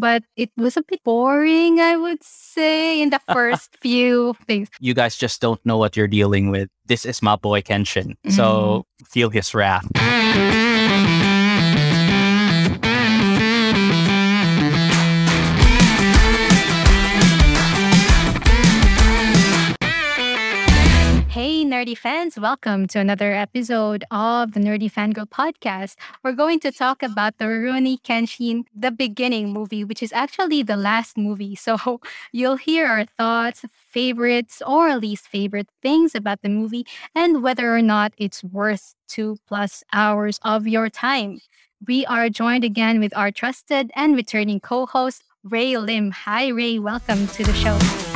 but it was a bit boring, I would say, in the first few things. You guys just don't know what you're dealing with. This is my boy Kenshin. So mm-hmm. feel his wrath. Mm-hmm. Hey, nerdy fans, welcome to another episode of the Nerdy Fangirl podcast. We're going to talk about the Rurouni Kenshin, the beginning movie, which is actually the last movie. So you'll hear our thoughts, favorites, or least favorite things about the movie, and whether or not it's worth two plus hours of your time. We are joined again with our trusted and returning co host, Ray Lim. Hi, Ray. Welcome to the show.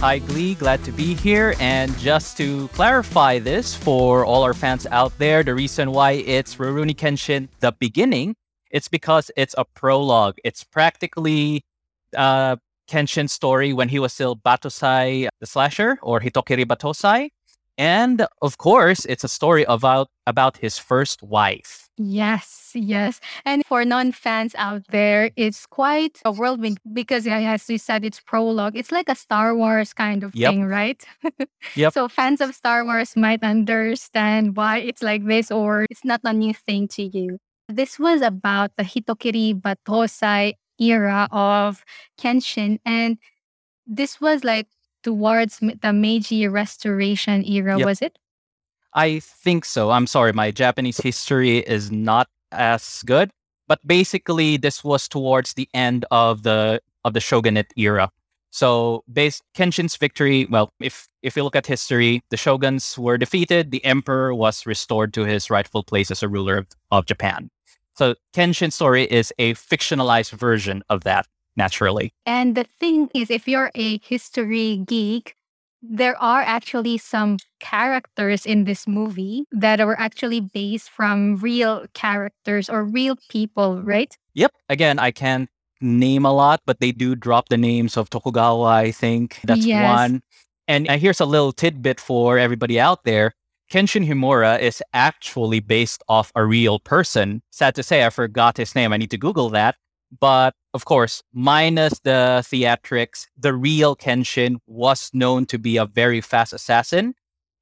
Hi, Glee. Glad to be here. And just to clarify this for all our fans out there, the reason why it's Rurouni Kenshin the beginning, it's because it's a prologue. It's practically uh, Kenshin's story when he was still Battosai the Slasher or Hitokiri Battosai. And of course, it's a story about about his first wife. Yes, yes. And for non fans out there, it's quite a whirlwind because, as you said, it's prologue. It's like a Star Wars kind of Yep. thing, right? Yep. So fans of Star Wars might understand why it's like this or it's not a new thing to you. This was about the Hitokiri Battosai era of Kenshin. And this was like towards the Meiji Restoration era, Yep. was it? I think so. I'm sorry, my Japanese history is not as good, but basically this was towards the end of the of the shogunate era. So, based Kenshin's victory, well, if if you look at history, the shoguns were defeated, the emperor was restored to his rightful place as a ruler of, of Japan. So, Kenshin's story is a fictionalized version of that, naturally. And the thing is, if you're a history geek, there are actually some characters in this movie that are actually based from real characters or real people, right? Yep. Again, I can't name a lot, but they do drop the names of Tokugawa, I think. That's Yes. one. And uh, here's a little tidbit for everybody out there. Kenshin Himura is actually based off a real person. Sad to say, I forgot his name. I need to Google that. But of course, minus the theatrics, the real Kenshin was known to be a very fast assassin.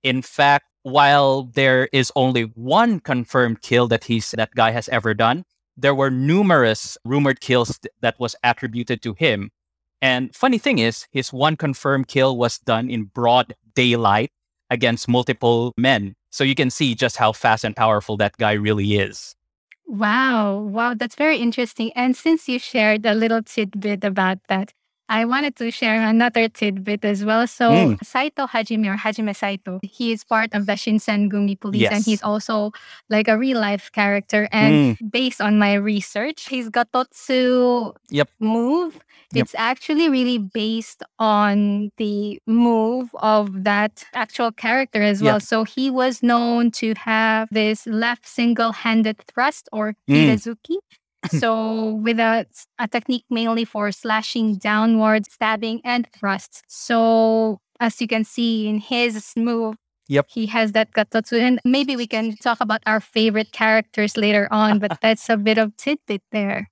In fact, while there is only one confirmed kill that he's that guy has ever done, there were numerous rumored kills th- that was attributed to him. And funny thing is, his one confirmed kill was done in broad daylight against multiple men. So you can see just how fast and powerful that guy really is. Wow. Wow. That's very interesting. And since you shared a little tidbit about that, I wanted to share another tidbit as well. So, Mm. Saito Hajime or Hajime Saito, he is part of the Shinsengumi police and he's also like a real life character. And based on my research, his Gatotsu Yep. move, Yep. it's actually really based on the move of that actual character as well. Yep. So he was known to have this left single-handed thrust or Mm. hirazuki. so with a, a technique mainly for slashing downwards, stabbing, and thrusts. So as you can see in his move, Yep. he has that gatotsu. And maybe we can talk about our favorite characters later on, but that's a bit of tidbit there.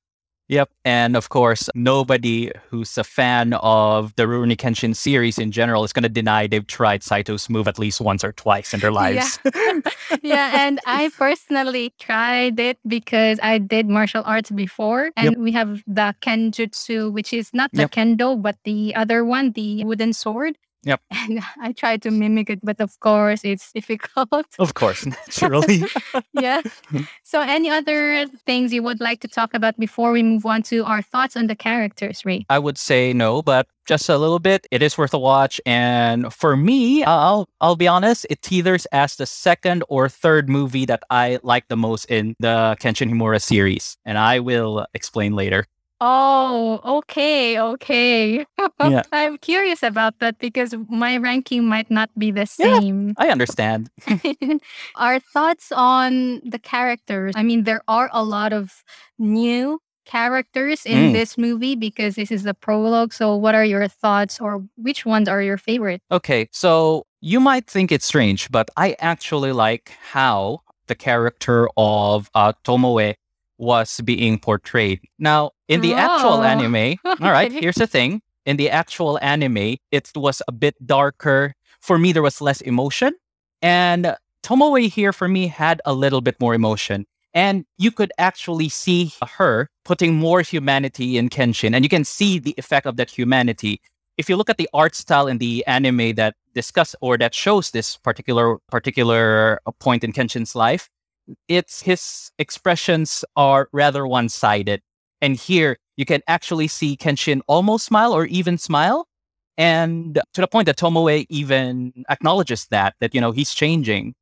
Yep. And of course, nobody who's a fan of the Rurouni Kenshin series in general is going to deny they've tried Saito's move at least once or twice in their lives. yeah, and I personally tried it because I did martial arts before, and Yep. we have the kenjutsu, which is not the Yep. kendo, but the other one, the wooden sword. Yep. And I try to mimic it, but of course, it's difficult. of course, naturally. yeah. Mm-hmm. So, any other things you would like to talk about before we move on to our thoughts on the characters, Ray? I would say no, but just a little bit. It is worth a watch, and for me, I'll I'll be honest. It teeters as the second or third movie that I like the most in the Kenshin Himura series, and I will explain later. Oh, okay, okay. Yeah. I'm curious about that because my ranking might not be the same. Yeah. I understand. Our thoughts on the characters. I mean, there are a lot of new characters in Mm. this movie because this is the prologue. So, what are your thoughts, or which ones are your favorite? Okay, so you might think it's strange, but I actually like how the character of uh, Tomoe was being portrayed. Now, in the actual Oh, anime, all right, here's the thing. In the actual anime, it was a bit darker. For me, there was less emotion. And Tomoe here, for me, had a little bit more emotion. And you could actually see her putting more humanity in Kenshin. And you can see the effect of that humanity. If you look at the art style in the anime that discuss or that shows this particular particular point in Kenshin's life, it's his expressions are rather one-sided. And here you can actually see Kenshin almost smile or even smile. And to the point that Tomoe even acknowledges that, that, you know, he's changing.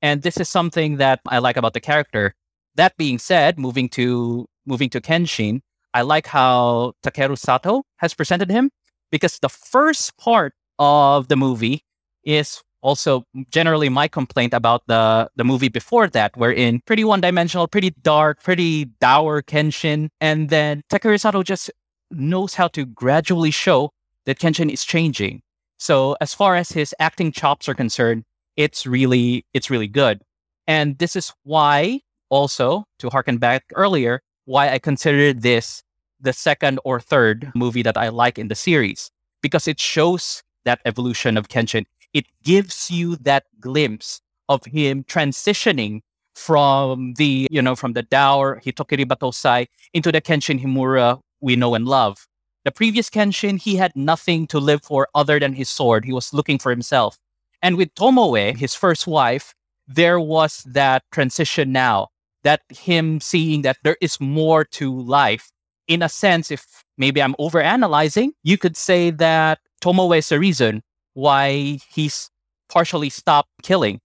And this is something that I like about the character. That being said, moving to moving to Kenshin, I like how Takeru Sato has presented him because the first part of the movie is also generally my complaint about the the movie before that, wherein pretty one dimensional, pretty dark, pretty dour Kenshin, and then Takeru Sato just knows how to gradually show that Kenshin is changing. So as far as his acting chops are concerned, it's really it's really good. And this is why also to harken back earlier, why I considered this the second or third movie that I like in the series because it shows that evolution of Kenshin. It gives you that glimpse of him transitioning from the, you know, from the dour Hitokiri Battosai into the Kenshin Himura we know and love. The previous Kenshin, he had nothing to live for other than his sword. He was looking for himself. And with Tomoe, his first wife, there was that transition now, that him seeing that there is more to life. In a sense, if maybe I'm overanalyzing, you could say that Tomoe reason why he's partially stopped killing.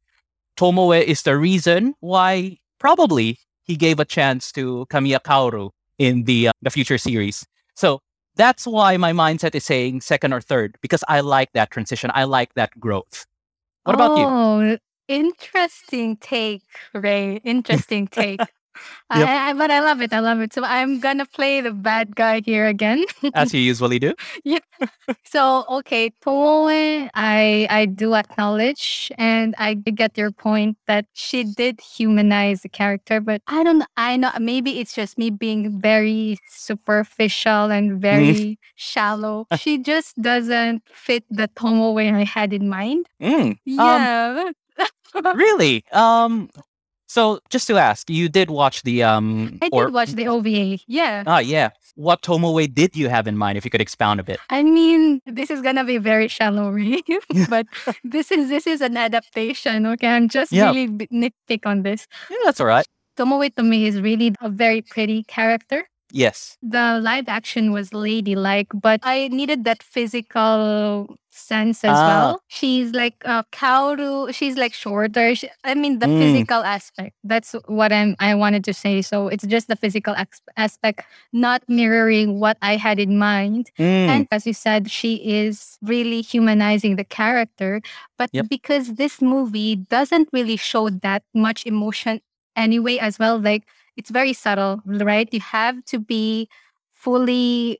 Tomoe is the reason why probably he gave a chance to Kamiya Kaoru in the uh, the future series. So that's why my mindset is saying second or third because I like that transition. I like that growth. What about you? Oh, interesting take, Ray. Interesting take. Yep. I, I, but I love it. I love it. So I'm gonna play the bad guy here again. As you usually do. yeah. So okay, Tomoe, I I do acknowledge and I get your point that she did humanize the character, but I don't I know maybe it's just me being very superficial and very shallow. She just doesn't fit the Tomoe I had in mind. Mm, um, Yeah. really? Um. So just to ask, you did watch the um. I or did watch the OVA. Yeah. ah yeah. What Tomoe did you have in mind? If you could expound a bit. I mean, this is gonna be very shallow, Ray. but this is this is an adaptation. Okay, I'm just Yeah. really nitpick on this. Yeah, that's all right. Tomoe to me is really a very pretty character. Yes. The live action was ladylike, but I needed that physical sense as Ah. well. She's like a Kaoru. She's like shorter. She, I mean, the Mm. physical aspect. That's what I'm. I wanted to say. So it's just the physical ex- aspect, not mirroring what I had in mind. Mm, And as you said, she is really humanizing the character. But Yep. because this movie doesn't really show that much emotion anyway, as well, like it's very subtle, right? You have to be fully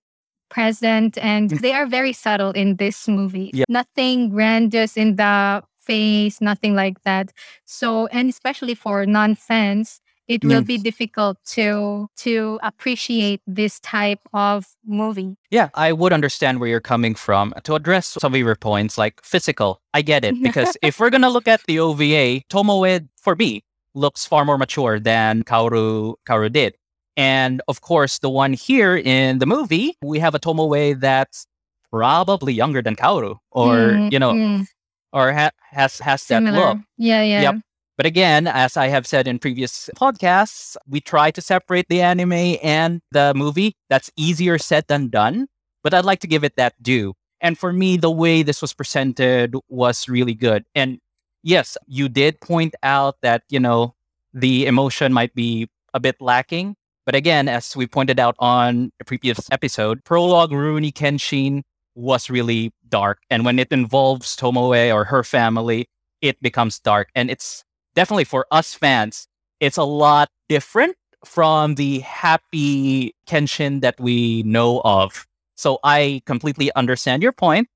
present and they are very subtle in this movie. Yep. Nothing grandiose in the face, nothing like that. So, and especially for non fans, it will Mm. be difficult to to appreciate this type of movie. Yeah, I would understand where you're coming from. To address some of your points, like physical, I get it. Because if we're going to look at the OVA, Tomoe, for me, looks far more mature than Kaoru, Kaoru did. And of course, the one here in the movie, we have a Tomoe that's probably younger than Kaoru or, Mm, you know, mm, or ha- has, has that look. Yeah, yeah. Yep. But again, as I have said in previous podcasts, we try to separate the anime and the movie. That's easier said than done, but I'd like to give it that due. And for me, the way this was presented was really good. And yes, you did point out that, you know, the emotion might be a bit lacking. But again, as we pointed out on a previous episode, Prologue Rurouni Kenshin was really dark. And when it involves Tomoe or her family, it becomes dark. And it's definitely for us fans, it's a lot different from the happy Kenshin that we know of. So I completely understand your point.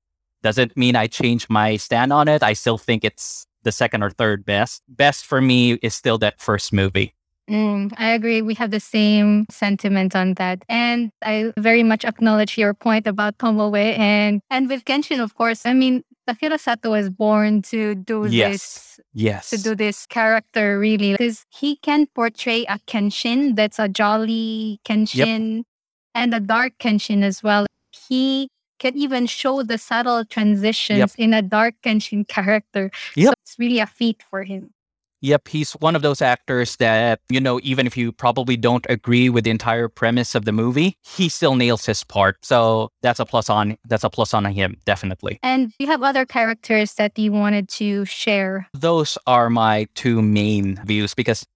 Doesn't mean I change my stand on it. I still think it's the second or third best. Best for me is still that first movie. Mm, I agree. We have the same sentiment on that. And I very much acknowledge your point about Tomoe and and with Kenshin, of course. I mean, Takeru Sato was born to do Yes. this Yes. to do this character really because he can portray a Kenshin that's a jolly Kenshin and a dark Kenshin as well. He can even show the subtle transitions in a dark Kenshin character. Yep. So it's really a feat for him. Yep, he's one of those actors that, you know, even if you probably don't agree with the entire premise of the movie, he still nails his part. So that's a plus on that's a plus on him, definitely. And you have other characters that you wanted to share. Those are my two main views because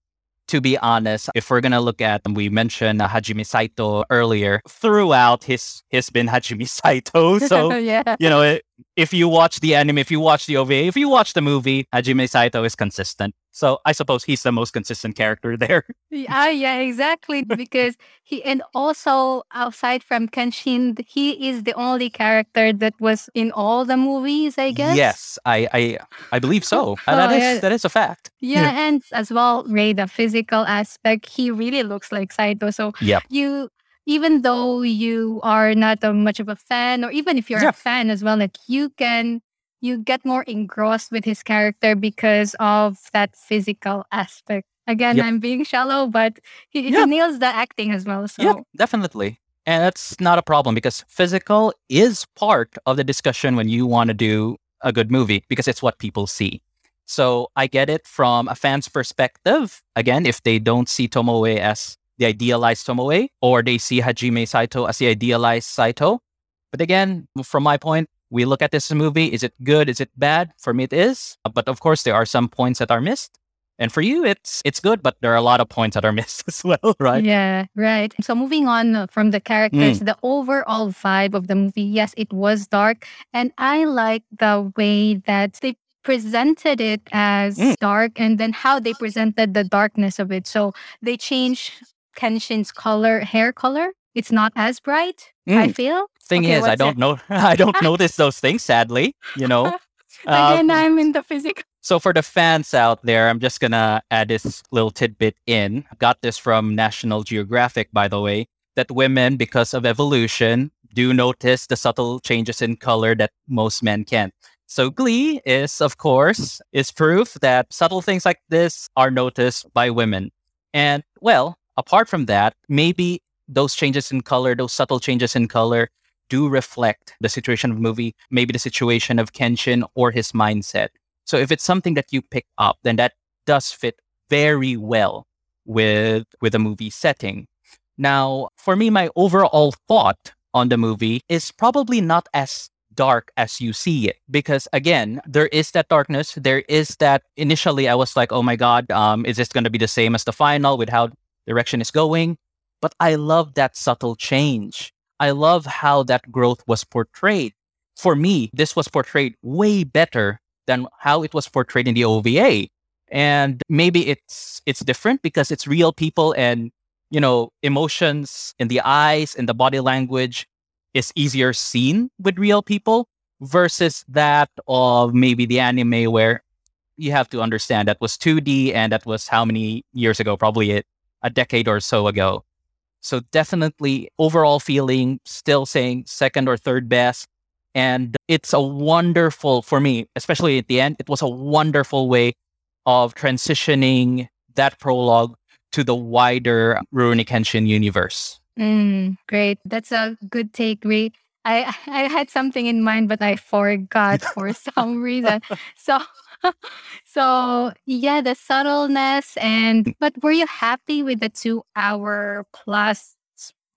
to be honest, if we're gonna look at we mentioned Hajime Saito earlier, throughout his he's been Hajime Saito. So yeah. you know, it, if you watch the anime, if you watch the OVA, if you watch the movie, Hajime Saito is consistent. So I suppose he's the most consistent character there. Yeah, yeah, exactly. Because he and also outside from Kenshin, he is the only character that was in all the movies, I guess. Yes, I I, I believe so. Uh, Oh, that is yeah. that is a fact. Yeah, and as well, Ray, the physical aspect, he really looks like Saito. So Yep. you even though you are not a much of a fan, or even if you're Yeah. a fan as well, like you can you get more engrossed with his character because of that physical aspect. Again, Yep. I'm being shallow, but he, Yeah. he nails the acting as well. So Yeah, definitely. And that's not a problem because physical is part of the discussion when you want to do a good movie because it's what people see. So I get it from a fan's perspective. Again, if they don't see Tomoe as the idealized Tomoe or they see Hajime Saito as the idealized Saito. But again, from my point, we look at this movie. Is it good? Is it bad? For me, it is. But of course, there are some points that are missed. And for you, it's it's good, but there are a lot of points that are missed as well, right? Yeah, right. So moving on from the characters, Mm. the overall vibe of the movie, yes, it was dark. And I like the way that they presented it as Mm. dark and then how they presented the darkness of it. So they changed Kenshin's color, hair color. It's not as bright, I Mm. feel. Thing Okay, is, I don't it? know. I don't notice those things. Sadly, you know. Again, Um, I'm in the physical. so for the fans out there, I'm just gonna add this little tidbit in. Got this from National Geographic, by the way. That women, because of evolution, do notice the subtle changes in color that most men can't. So Glee is, of course, is proof that subtle things like this are noticed by women. And well, apart from that, maybe those changes in color, those subtle changes in color, do reflect the situation of the movie, maybe the situation of Kenshin or his mindset. So if it's something that you pick up, then that does fit very well with with the movie setting. Now, for me, my overall thought on the movie is probably not as dark as you see it because again there is that darkness there is that initially i was like oh my god um is this going to be the same as the final with how direction is going but i love that subtle change. I love how that growth was portrayed. For me this was portrayed way better than how it was portrayed in the ova and maybe it's it's different because it's real people and you know emotions in the eyes and the body language is easier seen with real people versus that of maybe the anime where you have to understand that was 2D and that was how many years ago? Probably a, decade or so ago so definitely overall feeling still saying second or third best and it's a wonderful for me especially at the end it was a wonderful way of transitioning that prologue to the wider Rurouni Kenshin universe. Mm, great. That's a good take, Ray. I I had something in mind, but I forgot for some reason. So, so yeah, the subtleness and but were you happy with the two hour plus?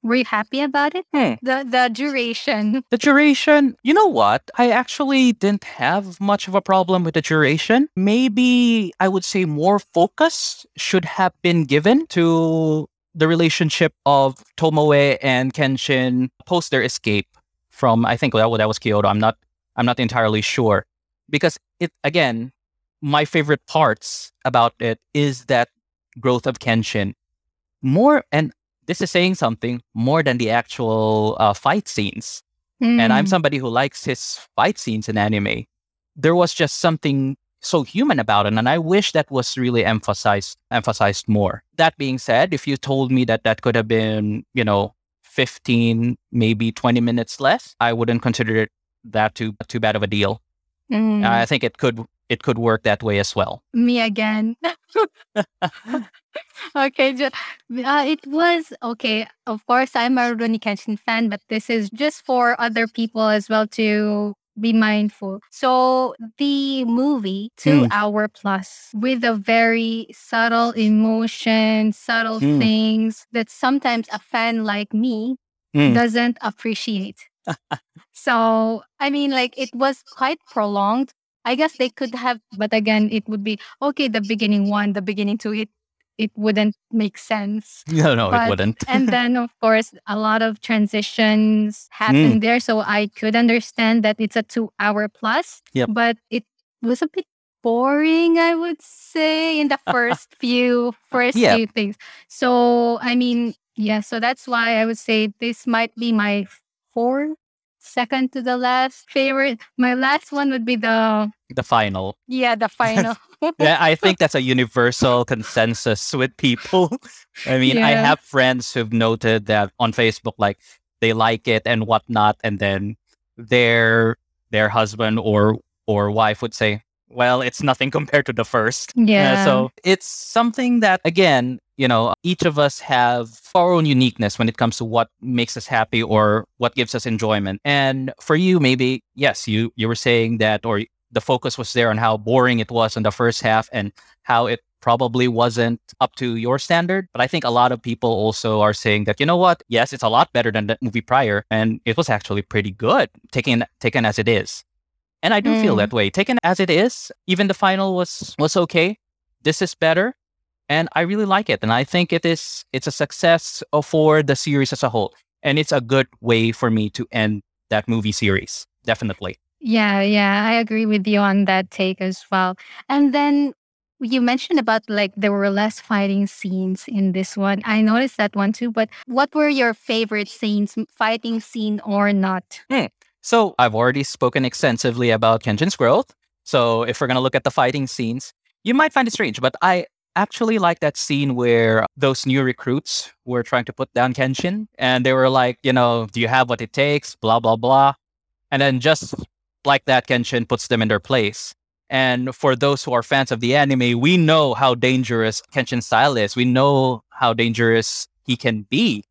Were you happy about it? Hmm. The the duration. The duration, you know what? I actually didn't have much of a problem with the duration. Maybe I would say more focus should have been given to the relationship of Tomoe and Kenshin post their escape from I think that was, that was Kyoto. I'm not I'm not entirely sure because it again my favorite parts about it is that growth of Kenshin more and this is saying something more than the actual uh, fight scenes and I'm Mm, somebody who likes his fight scenes in anime. There was just something so human about it. And I wish that was really emphasized emphasized more. That being said, if you told me that that could have been, you know, 15, maybe 20 minutes less, I wouldn't consider it that too too bad of a deal. Mm. I think it could it could work that way as well. Me again. okay, ju- uh, it was okay. Of course, I'm a Rurouni Kenshin fan, but this is just for other people as well to be mindful. So the movie, two Mm. hour plus, with a very subtle emotion, subtle Mm. things that sometimes a fan like me Mm. doesn't appreciate. So I mean, like it was quite prolonged. I guess they could have, but again, it would be okay. The beginning one, the beginning two, it it wouldn't make sense. No, no, it wouldn't. And then, of course, a lot of transitions mm. happened there, so I could understand that it's a two-hour plus. Yep. But it was a bit boring, I would say, in the first few first Yeah. few things. So I mean, yeah. So that's why I would say this might be my fourth, second to the last favorite. My last one would be the the final. yeah, the final. yeah, I think that's a universal consensus with people. I mean, I have friends who've noted that on Facebook, like they like it and whatnot, and then their their husband or or wife would say, "Well, it's nothing compared to the first. Uh, yeah. so it's something that again, you know, each of us have our own uniqueness when it comes to what makes us happy or what gives us enjoyment. And for you, maybe yes, you you were saying that, or the focus was there on how boring it was in the first half and how it probably wasn't up to your standard. But I think a lot of people also are saying that, you know what? Yes, it's a lot better than the movie prior, and it was actually pretty good, taken taken as it is. And I do feel Mm. that way. Taken as it is, even the final was was okay. This is better. And I really like it. And I think it is it's a success for the series as a whole. And it's a good way for me to end that movie series. Definitely. Yeah, yeah, I agree with you on that take as well. And then you mentioned about like there were less fighting scenes in this one. I noticed that one too, but what were your favorite scenes, fighting scene or not? So I've already spoken extensively about Kenshin's growth. So if we're gonna look at the fighting scenes, you might find it strange, but I actually like that scene where those new recruits were trying to put down Kenshin and they were like, you know, do you have what it takes? Blah blah blah. And then just like that, Kenshin puts them in their place. And for those who are fans of the anime, we know how dangerous Kenshin's style is. We know how dangerous he can be.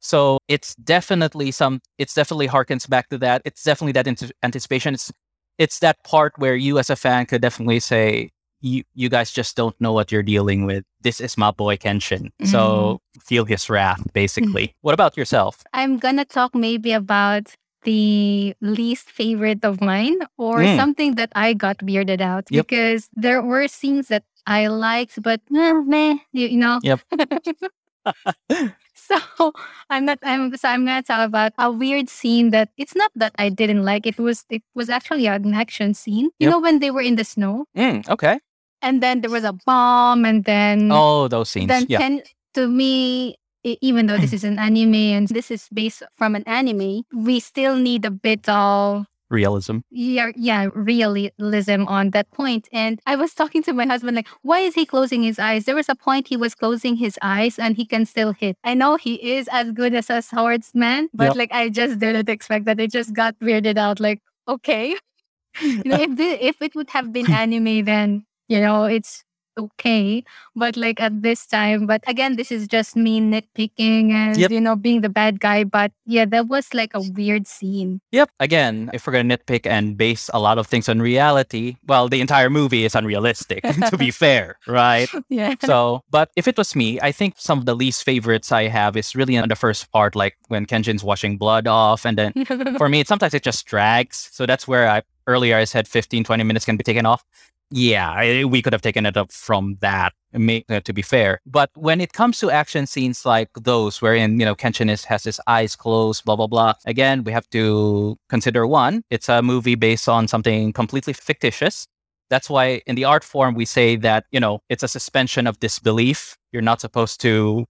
So it's definitely some. It's definitely harkens back to that. It's definitely that ante- anticipation. It's it's that part where you as a fan could definitely say, you you guys just don't know what you're dealing with. This is my boy Kenshin. So feel his wrath, basically. What about yourself? I'm gonna talk maybe about the least favorite of mine or Mm. something that I got bearded out Yep. because there were scenes that I liked, but meh, meh you, you know. Yep. so I'm not. I'm so I'm gonna talk about a weird scene that it's not that I didn't like. It was it was actually an action scene. You Yep. know when they were in the snow Mm, okay. and then there was a bomb and then Oh, those scenes. then yeah. Ken, to me, even though this is an anime and this is based from an anime, we still need a bit of Realism. yeah, yeah, realism on that point. And I was talking to my husband, like, why is he closing his eyes? There was a point he was closing his eyes and he can still hit. I know he is as good as a swordsman, but Yep. like I just didn't expect that. It just got weirded out. Like, okay, you know, if the, if it would have been anime, then you know it's okay. But like at this time, but again, this is just me nitpicking and Yep. you know being the bad guy. But yeah, that was like a weird scene. Yep. Again, if we're to nitpick and base a lot of things on reality, well, the entire movie is unrealistic, to be fair, right? Yeah. So, but if it was me, I think some of the least favorites I have is really on the first part, like when Kenshin's washing blood off. And then for me, sometimes it just drags. So that's where I earlier I said 15, 20 minutes can be taken off. Yeah, I- we could have taken it up from that, uh, to be fair. But when it comes to action scenes like those, wherein, you know, Kenshin is, has his eyes closed, blah, blah, blah, again, we have to consider one, it's a movie based on something completely fictitious. That's why in the art form, we say that, you know, it's a suspension of disbelief. You're not supposed to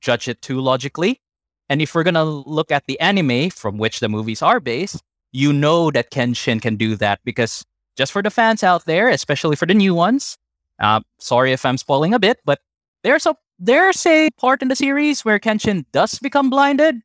judge it too logically. And if we're to look at the anime from which the movies are based, you know that Kenshin can do that because just for the fans out there, especially for the new ones. Uh, sorry if I'm spoiling a bit, but there's a there's a part in the series where Kenshin does become blinded,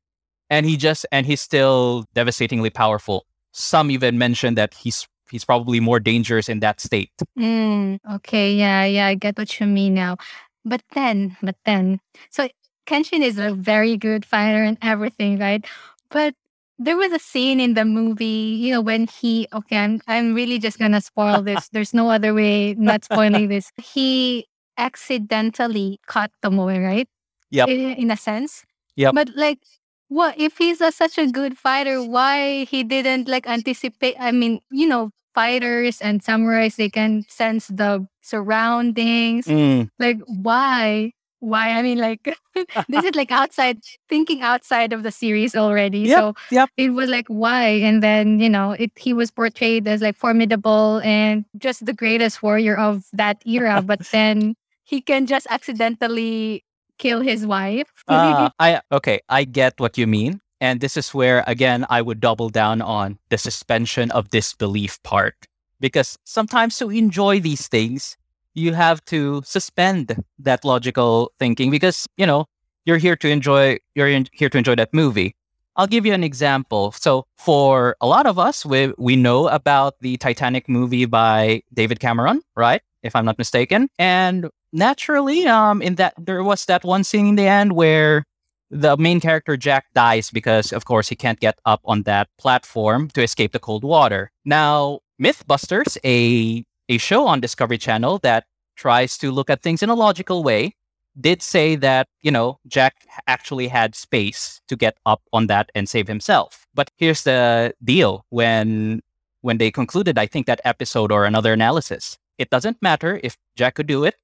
and he just and he's still devastatingly powerful. Some even mention that he's he's probably more dangerous in that state. Mm, okay, yeah, yeah, I get what you mean now. But then, but then, so Kenshin is a very good fighter and everything, right? But there was a scene in the movie, you know, when he okay, I'm I'm really just gonna spoil this. There's no other way not spoiling this. He accidentally cut Tomoe, right? Yep. In, in a sense. Yep. But like what if he's a, such a good fighter, why he didn't like anticipate I mean, you know, fighters and samurais they can sense the surroundings. Mm, Like why? Why? I mean like this is like outside thinking outside of the series already. Yep, So yep. it was like why? And then, you know, it he was portrayed as like formidable and just the greatest warrior of that era. but then he can just accidentally kill his wife. Uh, I okay, I get what you mean, and this is where again I would double down on the suspension of disbelief part because sometimes to enjoy these things, you have to suspend that logical thinking because you know you're here to enjoy you're in, here to enjoy that movie. I'll give you an example. So for a lot of us, we we know about the Titanic movie by David Cameron, right? If I'm not mistaken, and naturally, um, in that there was that one scene in the end where the main character Jack dies because, of course, he can't get up on that platform to escape the cold water. Now, MythBusters, a a show on Discovery Channel that tries to look at things in a logical way, did say that you know Jack actually had space to get up on that and save himself. But here's the deal: when when they concluded, I think that episode or another analysis, it doesn't matter if Jack could do it.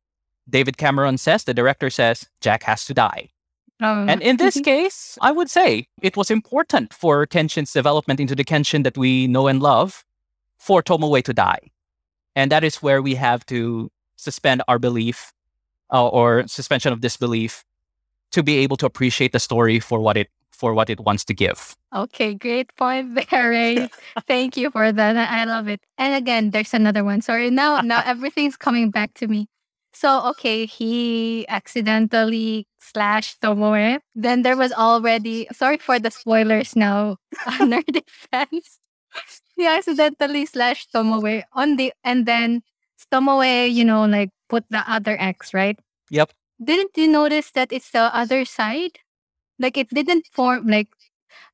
David Cameron says, the director says, Jack has to die. Um, And in this case, I would say it was important for Kenshin's development into the Kenshin that we know and love for Tomoe to die. And that is where we have to suspend our belief uh, or suspension of disbelief to be able to appreciate the story for what it for what it wants to give. Okay, great point there, Ray. Thank you for that. I love it. And again, there's another one. Sorry, now now everything's coming back to me. So okay, he accidentally slashed Tomoe. Then there was already sorry for the spoilers now, nerdy fans. He accidentally slashed Tomoe on the and then Tomoe, you know, like put the other X, right? Yep. Didn't you notice that it's the other side? Like it didn't form like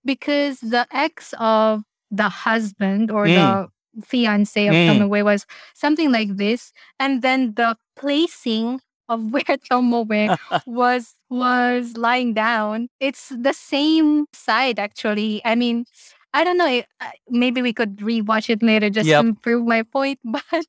because the ex of the husband or Mm. the fiance of Mm. Tomoe was something like this, and then the placing of where Tomoe was was lying down, it's the same side actually. I mean, I don't know. uh, Maybe we could rewatch it later just Yep. to prove my point, but.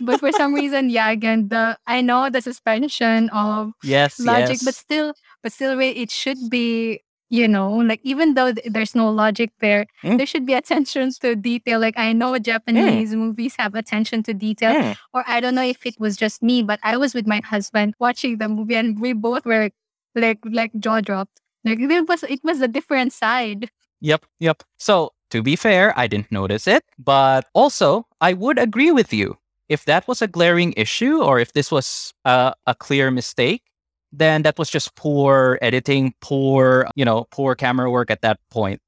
but for some reason, yeah, again, the I know the suspension of Yes. logic yes. but still but still it should be you know like even though th- there's no logic there Mm. there should be attention to detail like i know japanese movies have attention to detail Mm. or i don't know if it was just me but i was with my husband watching the movie and we both were like like jaw dropped like it was it was a different side Yep, yep. So, to be fair, I didn't notice it, but also, I would agree with you. If that was a glaring issue or if this was a, a clear mistake, then that was just poor editing, poor, you know, poor camera work at that point.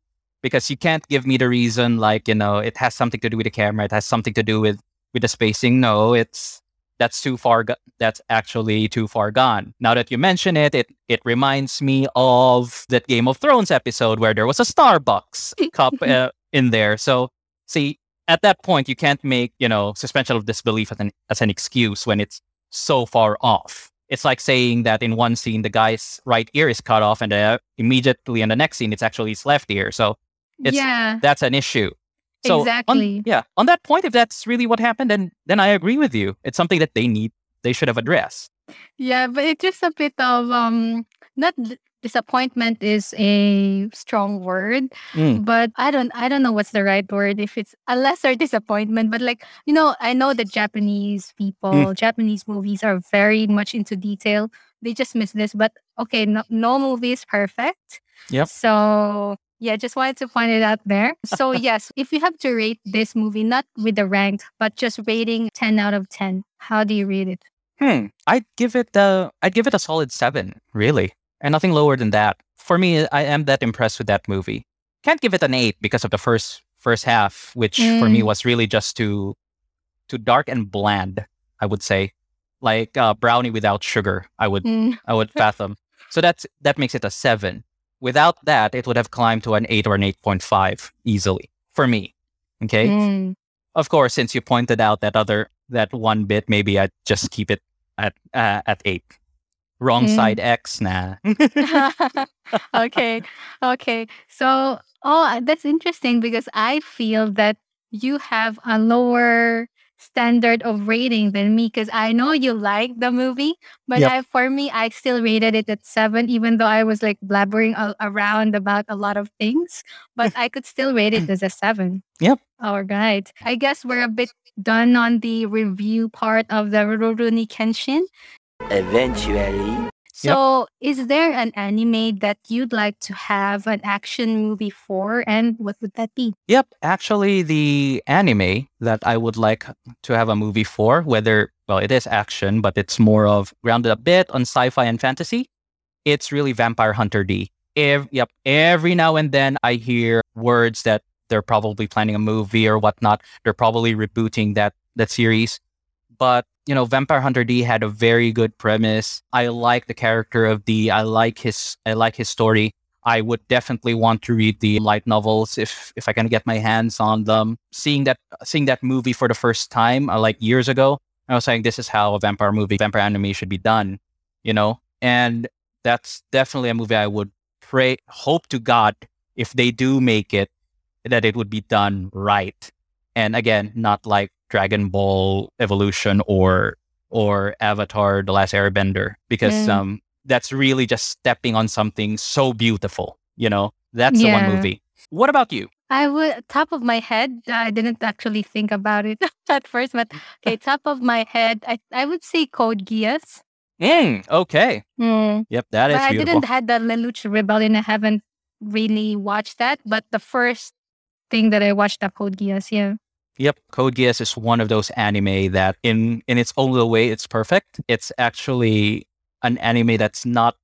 Because you can't give me the reason like, you know, it has something to do with the camera, it has something to do with with the spacing. No, it's that's too far go- that's actually too far gone. Now that you mention it it it reminds me of that game of thrones episode where there was a starbucks cup uh, in there. So see at that point you can't make you know suspension of disbelief as an, as an excuse when it's so far off. It's like saying that in one scene the guy's right ear is cut off and uh, immediately in the next scene it's actually his left ear. So It's- yeah. that's an issue so on- Exactly. yeah, on that point, if that's really what happened, then then I agree with you. It's something that they need, they should have addressed. Yeah, but it's just a bit of um not disappointment is a strong word, Mm. but I don't I don't know what's the right word if it's a lesser disappointment, but like you know, I know that Japanese people, Mm. Japanese movies are very much into detail. They just miss this, but okay, no, no movie is perfect. yeah So Yeah, just wanted to point it out there. So, yes, if you have to rate this movie, not with the rank, but just rating 10 out of 10, how do you rate it? Hmm. I'd give it uh I'd give it a solid seven, really. And nothing lower than that. For me, I am that impressed with that movie. Can't give it an eight because of the first first half, which for me Mm. was really just too too dark and bland, I would say. Like uh, brownie without sugar, I would Mm. I would fathom. So that's that makes it a seven. Without that, it would have climbed to an eight or an eight point five easily for me. Okay. Mm. Of course, since you pointed out that other that one bit, maybe I'd just keep it at uh, at eight. Wrong Mm. side X, nah. okay. Okay. So, oh, that's interesting because I feel that you have a lower standard of rating than me because I know you like the movie, but Yep. I, for me, I still rated it at seven, even though I was like blabbering a- around about a lot of things, but I could still rate it as a seven. Yep. All right. I guess we're a bit done on the review part of the Rurouni Kenshin. Eventually. So, is there an anime that you'd like to have an action movie for, and what would that be? Yep, actually, the anime that I would like to have a movie for, whether well, it is action, but it's more of grounded a bit on sci-fi and fantasy. It's really Vampire Hunter D. Ev- yep, every now and then I hear words that they're probably planning a movie or whatnot. They're probably rebooting that that series, but you know, Vampire Hunter D had a very good premise. I like the character of D. I like his I like his story. I would definitely want to read the light novels if if I can get my hands on them. Seeing that seeing that movie for the first time, uh, like years ago, I was saying this is how a vampire movie, vampire anime should be done, you know. And that's definitely a movie I would pray, hope to God if they do make it, that it would be done right. And again, not like Dragon Ball Evolution or or Avatar: The Last Airbender, because Mm. um, that's really just stepping on something so beautiful. You know, that's the one movie. What about you? I would, top of my head, I didn't actually think about it at first, but okay, top of my head, I, I would say Code Geass. Mm, okay. Mm. Yep, that is But I didn't had the Lelouch Rebellion. I haven't really watched that, but the first thing that I watched that Code Geass, yeah. Yep, Code Geass is one of those anime that, in in its own little way, it's perfect. It's actually an anime that's not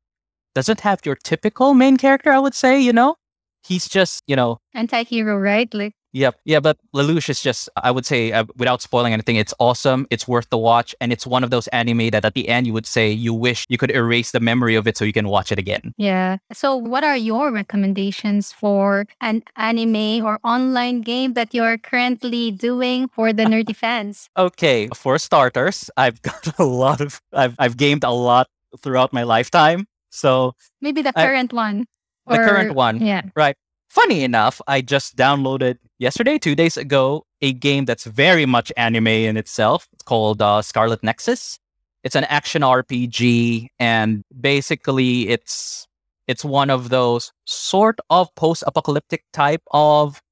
doesn't have your typical main character. I would say, you know, he's just you know, Anti-hero, right? Like, yep, yeah. But Lelouch is just, I would say, uh, without spoiling anything, it's awesome. It's worth the watch, and it's one of those anime that at the end you would say you wish you could erase the memory of it so you can watch it again. yeah. So what are your recommendations for an anime or online game that you're currently doing for the nerdy fans? Okay, for starters, I've got a lot of, I've I've gamed a lot throughout my lifetime, so. Maybe the I- current one. The current one. Yeah. Funny enough, I just downloaded yesterday, two days ago, a game that's very much anime in itself. It's called uh, Scarlet Nexus. It's an action RPG, and basically, it's it's one of those sort of post-apocalyptic type of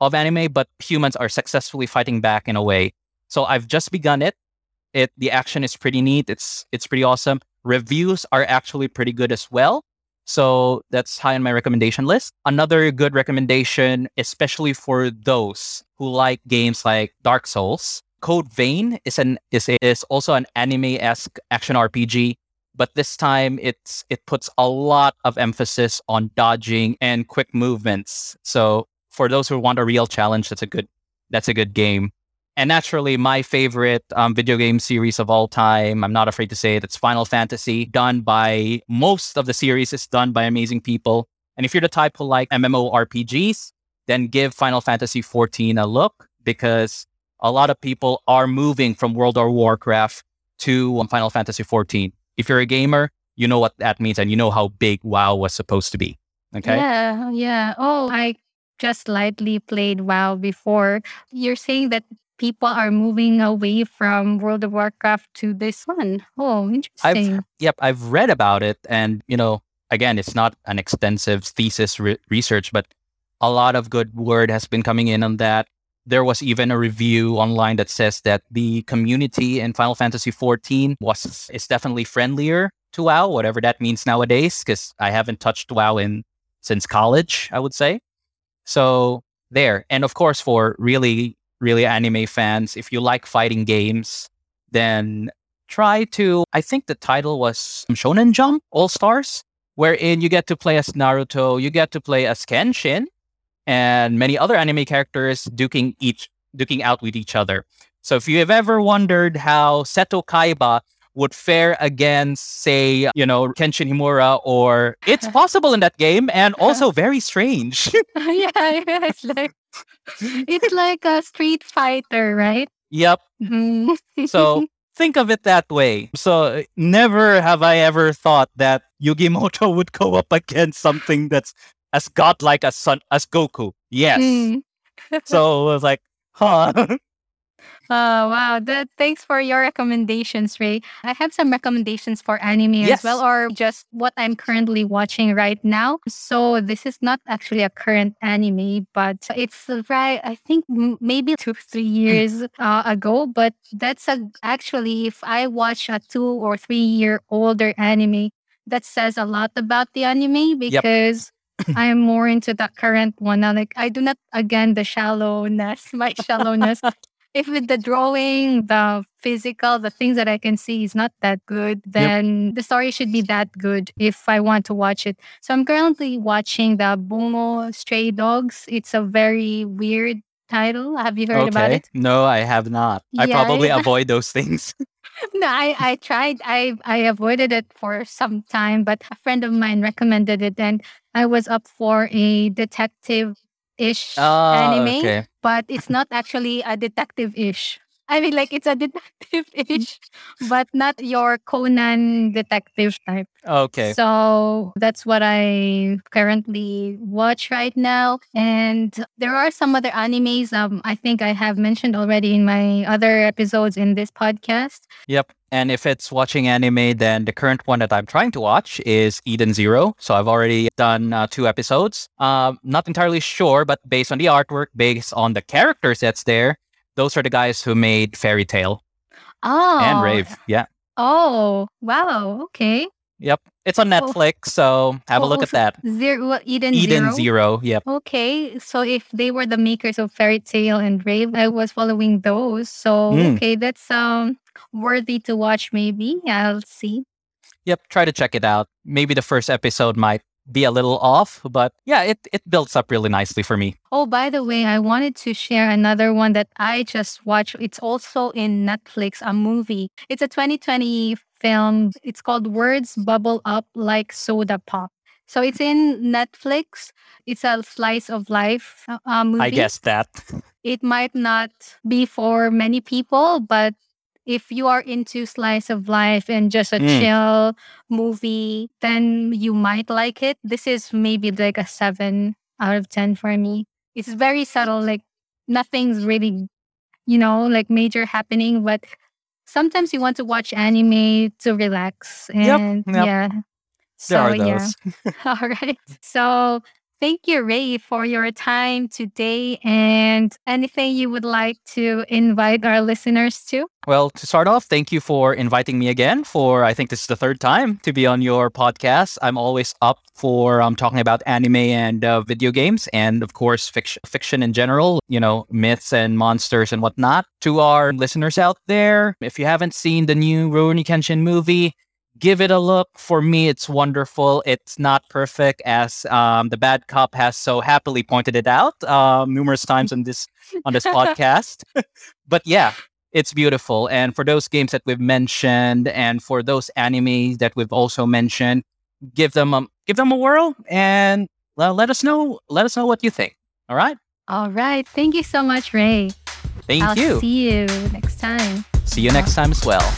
of anime, but humans are successfully fighting back in a way. So I've just begun it. It the action is pretty neat. It's it's pretty awesome. Reviews are actually pretty good as well. So that's high on my recommendation list. Another good recommendation, especially for those who like games like Dark Souls. Code Vein is an is a, is also an anime-esque action RPG, but this time it's it puts a lot of emphasis on dodging and quick movements. So for those who want a real challenge, that's a good that's a good game. And naturally, my favorite um, video game series of all time, I'm not afraid to say it, it's Final Fantasy, done by most of the series is done by amazing people. And if you're the type who like MMORPGs, then give Final Fantasy 14 a look because a lot of people are moving from World of Warcraft to um, Final Fantasy 14. If you're a gamer, you know what that means and you know how big WoW was supposed to be. Okay. Yeah, yeah. Oh, I just lightly played WoW before. You're saying that people are moving away from World of Warcraft to this one. Oh, interesting. Yep, I've read about it, and you know, again, it's not an extensive thesis re- research, but a lot of good word has been coming in on that. There was even a review online that says that the community in Final Fantasy XIV was is definitely friendlier to WoW, whatever that means nowadays. Because I haven't touched WoW in since college, I would say. So there. And of course, for really, really anime fans, if you like fighting games, then try to, I think the title was Shonen Jump All Stars, wherein you get to play as Naruto, you get to play as Kenshin, and many other anime characters duking each duking out with each other. So if you have ever wondered how Seto Kaiba would fare against, say, you know, Kenshin Himura, or it's possible in that game and also very strange. yeah, yeah, it's like it's like a street fighter, right? yep. Mhm. So think of it that way. So never have I ever thought that Yugimoto would go up against something that's as godlike as Son as Goku. Yes. Mm. So I was like, huh. Oh wow! That thanks for your recommendations, Ray. I have some recommendations for anime as well, or just what I'm currently watching right now. So this is not actually a current anime, but it's right. I think m- maybe two three years uh, ago. But that's a, actually if I watch a two or three year older anime, that says a lot about the anime because. I'm more into the current one now. Like I do not again the shallowness, my shallowness if with the drawing, the physical, the things that I can see is not that good, then the story should be that good if I want to watch it. So I'm currently watching the Bungo Stray Dogs. It's a very weird title. Have you heard about it? No, I have not. I probably yeah. avoid those things. No, I, I tried. I I avoided it for some time, but a friend of mine recommended it, and I was up for a detective ish Ah, anime. okay. But it's not actually a detective ish. I mean, like it's a detective ish, but not your Conan detective type. Okay. So that's what I currently watch right now. And there are some other animes. Um, I think I have mentioned already in my other episodes in this podcast. Yep. And if it's watching anime, then the current one that I'm trying to watch is Eden Zero. So I've already done uh, two episodes. Um, not entirely sure, but based on the artwork, based on the characters that's there, those are the guys who made Fairy Tail Oh, and Rave. Yeah. Oh, wow. Okay. Yep. It's on Oh. Netflix, so have a Oh, look oh, at that. Zero, what, Eden, Eden Zero. Zero. Yep. Okay, so if they were the makers of Fairy Tail and Rave, I was following those. So Mm. okay, that's um worthy to watch. Maybe I'll see. Yep. Try to check it out. Maybe the first episode might be a little off, but yeah, it, it builds up really nicely for me. Oh, by the way, I wanted to share another one that I just watched. It's also in Netflix, a movie. It's a 2020 film. It's called Words Bubble Up Like Soda Pop. So it's in Netflix. It's a slice of life uh, uh, movie. I guess that. it might not be for many people, but if you are into slice of life and just a Mm. chill movie, then you might like it. This is maybe like a seven out of 10 for me. It's very subtle, like nothing's really, you know, like major happening, but sometimes you want to watch anime to relax. And yep. yeah. There are yeah. those. All right. So thank you, Ray, for your time today. And anything you would like to invite our listeners to? Well, to start off, thank you for inviting me again. For I think this is the third time to be on your podcast. I'm always up for um, talking about anime and uh, video games, and of course, fiction, fiction in general. You know, myths and monsters and whatnot. To our listeners out there, if you haven't seen the new Rurouni Kenshin movie, give it a look. For me, it's wonderful. It's not perfect, as um, the bad cop has so happily pointed it out um, numerous times on this on this podcast. but yeah, it's beautiful. And for those games that we've mentioned, and for those anime that we've also mentioned, give them a give them a whirl, and uh, let us know let us know what you think. All right. All right. Thank you so much, Ray. Thank I'll you. see you next time. See you next time as well.